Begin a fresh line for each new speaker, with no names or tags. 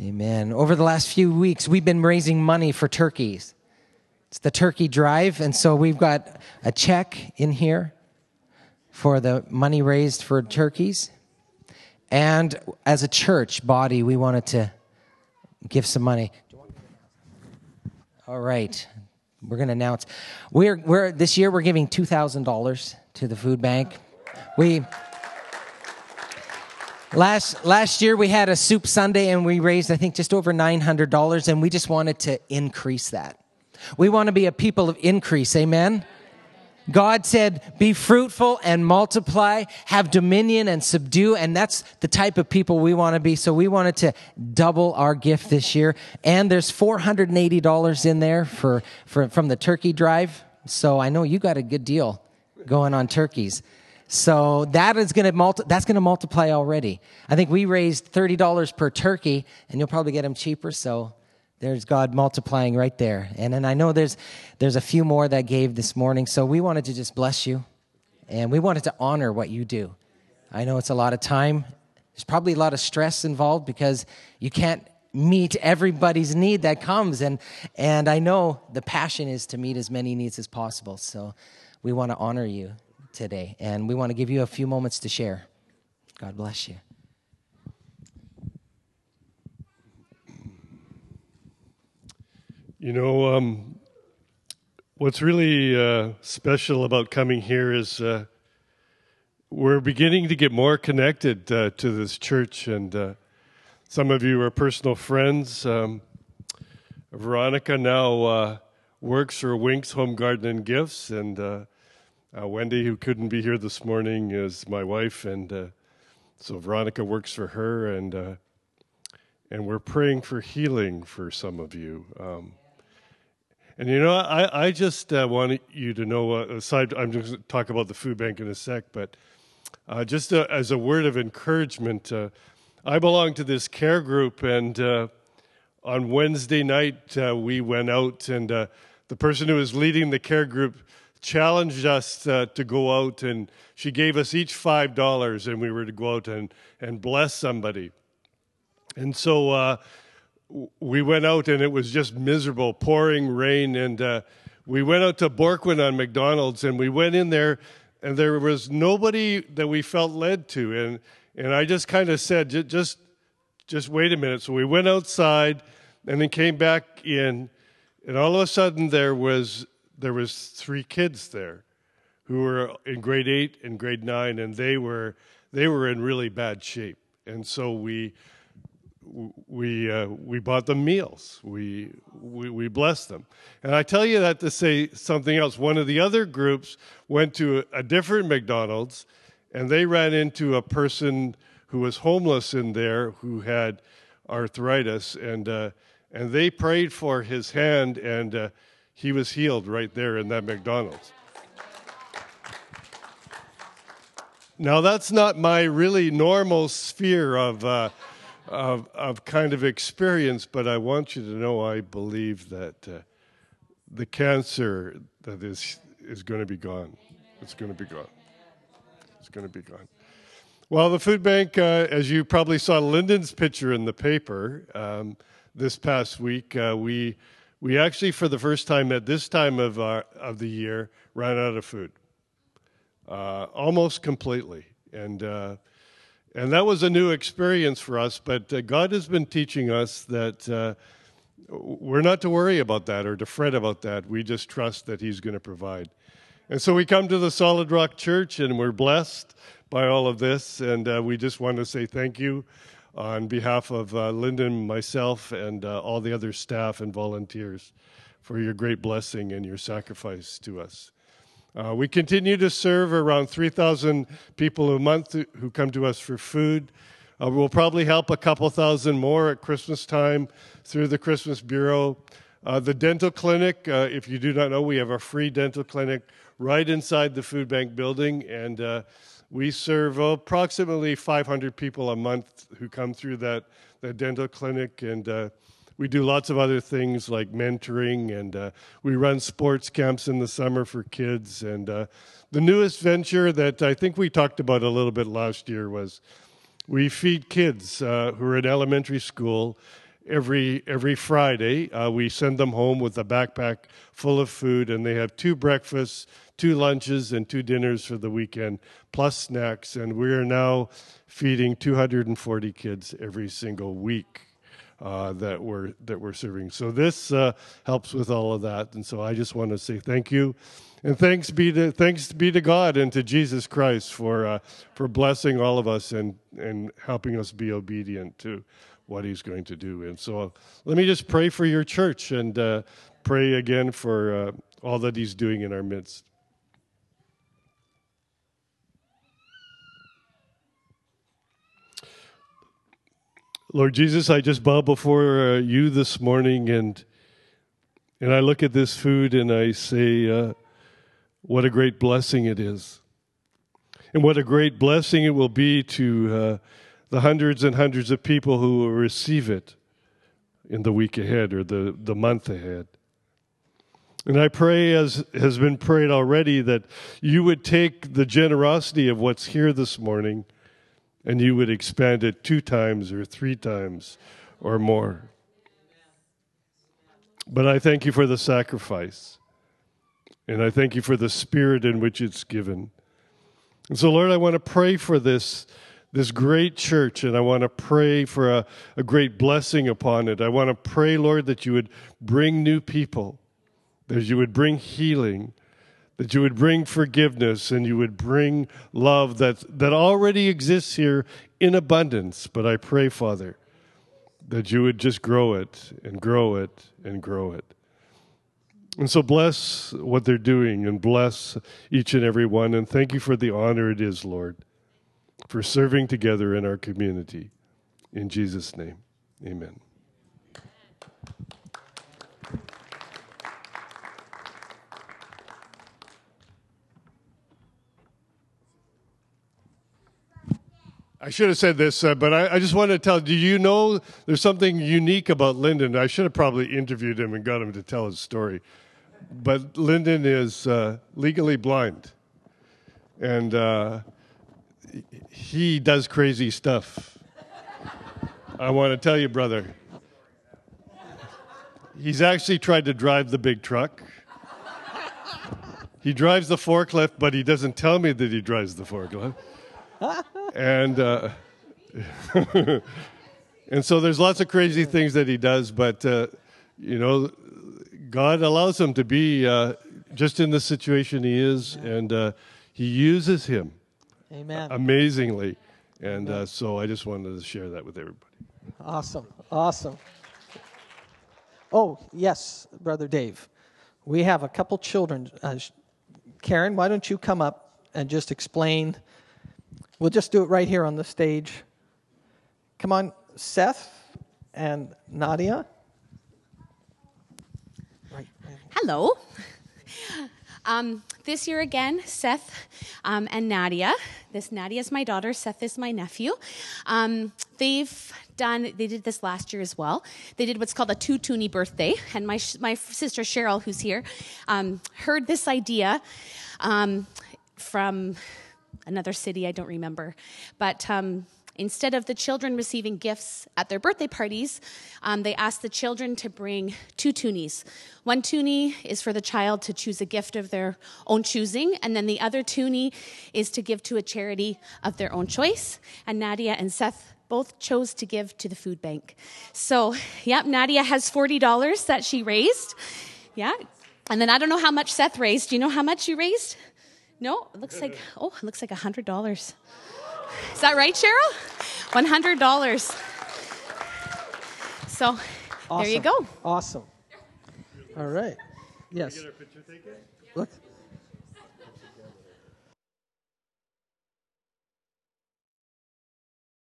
Amen. Over the last few weeks, we've been raising money for turkeys. It's the turkey drive, and so we've got a check in here for the money raised for turkeys. And as a church body, we wanted to give some money. All right. We're going to announce we're, we're this year we're giving $2,000 to the food bank. We Last last year we had a soup Sunday and we raised I think just over $900 and we just wanted to increase that. We want to be a people of increase. Amen. God said, be fruitful and multiply, have dominion and subdue. And that's the type of people we want to be. So we wanted to double our gift this year. And there's $480 in there for, for, from the turkey drive. So I know you got a good deal going on turkeys. So that is going to multi- that's going to multiply already. I think we raised $30 per turkey and you'll probably get them cheaper. So there's God multiplying right there. And then I know there's there's a few more that gave this morning. So we wanted to just bless you and we wanted to honor what you do. I know it's a lot of time. There's probably a lot of stress involved because you can't meet everybody's need that comes and and I know the passion is to meet as many needs as possible. So we want to honor you today and we want to give you a few moments to share. God bless you.
You know, um, what's really uh, special about coming here is uh, we're beginning to get more connected uh, to this church, and uh, some of you are personal friends. Um, Veronica now uh, works for Winks Home Garden and Gifts, and uh, Wendy, who couldn't be here this morning, is my wife, and so Veronica works for her, and and we're praying for healing for some of you. Um, and you know, I, I just uh, want you to know, uh, aside, I'm just going to talk about the food bank in a sec, but uh, just uh, as a word of encouragement, uh, I belong to this care group, and uh, on Wednesday night we went out, and the person who was leading the care group challenged us to go out, and she gave us each five dollars, and we were to go out and and bless somebody. And so we went out and it was just miserable, pouring rain, and uh, we went out to Bourquin on McDonald's, and we went in there, and there was nobody that we felt led to, and and I just kind of said, just just wait a minute. So we went outside, and then came back in, and all of a sudden there was there was three kids there, who were in grade eight and grade nine, and they were they were in really bad shape, and so we we uh, we bought them meals. We, we we blessed them, and I tell you that to say something else. One of the other groups went to a, different McDonald's, and they ran into a person who was homeless in there who had arthritis, and uh, and they prayed for his hand, and uh, he was healed right there in that McDonald's. Now that's not my really normal sphere of uh, of, of kind of experience, but I want you to know I believe that uh, the cancer that is is going to be gone. It's going to be gone. It's going to be gone. Well, the food bank, uh, as you probably saw Lyndon's picture in the paper um, this past week, uh, we we actually, for the first time at this time of our, of the year, ran out of food, uh, almost completely, and uh, and that was a new experience for us, but uh, God has been teaching us that uh, we're not to worry about that or to fret about that. We just trust that He's going to provide. And so we come to the Solid Rock Church and we're blessed by all of this. And uh, we just want to say thank you on behalf of uh, Lyndon, myself, and uh, all the other staff and volunteers for your great blessing and your sacrifice to us. Uh, we continue to serve around 3,000 people a month who come to us for food. Uh, we'll probably help a couple thousand more at Christmas time through the Christmas Bureau. Uh, the dental clinic, uh, if you do not know, we have a free dental clinic right inside the food bank building, and we serve approximately 500 people a month who come through that, dental clinic. And uh, we do lots of other things like mentoring, and uh, we run sports camps in the summer for kids. And uh, the newest venture that I think we talked about a little bit last year was we feed kids uh, who are in elementary school, every every Friday. Uh, we send them home with a backpack full of food, and they have two breakfasts, two lunches, and two dinners for the weekend, plus snacks. And we are now feeding 240 kids every single week. Uh, that we're that we're serving. So this uh, helps with all of that, and so I just want to say thank you, and thanks be to thanks be to God and to Jesus Christ for uh, for blessing all of us and and helping us be obedient to what He's going to do. And so let me just pray for your church and uh, pray again for uh, all that He's doing in our midst. Lord Jesus, I just bow before uh, you this morning and and I look at this food and I say, uh, what a great blessing it is. And what a great blessing it will be to uh, the hundreds and hundreds of people who will receive it in the week ahead or the, the month ahead. And I pray, as has been prayed already, that you would take the generosity of what's here this morning and you would expand it two times or three times or more. But I thank you for the sacrifice. And I thank you for the spirit in which it's given. And so, Lord, I want to pray for this, this great church, and I want to pray for a, a great blessing upon it. I want to pray, Lord, that you would bring new people, that you would bring healing, that you would bring forgiveness and you would bring love that, that already exists here in abundance. But I pray, Father, that you would just grow it and grow it and grow it. And so bless what they're doing and bless each and every one. And thank you for the honor it is, Lord, for serving together in our community. In Jesus' name, amen. I should have said this, uh, but I, I, just want to tell. Do you know there's something unique about Lyndon? I should have probably interviewed him and got him to tell his story. But Lyndon is uh, legally blind, and uh, he does crazy stuff. I want to tell you, brother. He's actually tried to drive the big truck. He drives the forklift, but he doesn't tell me that he drives the forklift and uh, and so there's lots of crazy things that he does, but uh, you know, God allows him to be uh, just in the situation he is, and uh, He uses him,
Amen,
amazingly. And uh, so I just wanted to share that with everybody.
Awesome, awesome. Oh yes, brother Dave, we have a couple children. Uh, Karen, why don't you come up and just explain? We'll just do it right here on the stage. Come on, Seth and Nadia.
Right. Hello. Um, this year again, Seth um, and Nadia. This Nadia is my daughter. Seth is my nephew. Um, they've done. They did this last year as well. They did what's called a two toonie birthday, and my my sister Cheryl, who's here, um, heard this idea um, from another city, I don't remember. But um, instead of the children receiving gifts at their birthday parties, um, they asked the children to bring two toonies. One toonie is for the child to choose a gift of their own choosing, and then the other toonie is to give to a charity of their own choice. And Nadia and Seth both chose to give to the food bank. So, yep, Nadia has $40 that she raised. Yeah. And then I don't know how much Seth raised. Do you know how much you raised? No, it looks like oh, it looks like a hundred dollars. Is that right, Cheryl? One hundred dollars. So
awesome.
there you go.
Awesome. All right. Yes.
Get our picture taken?
Look.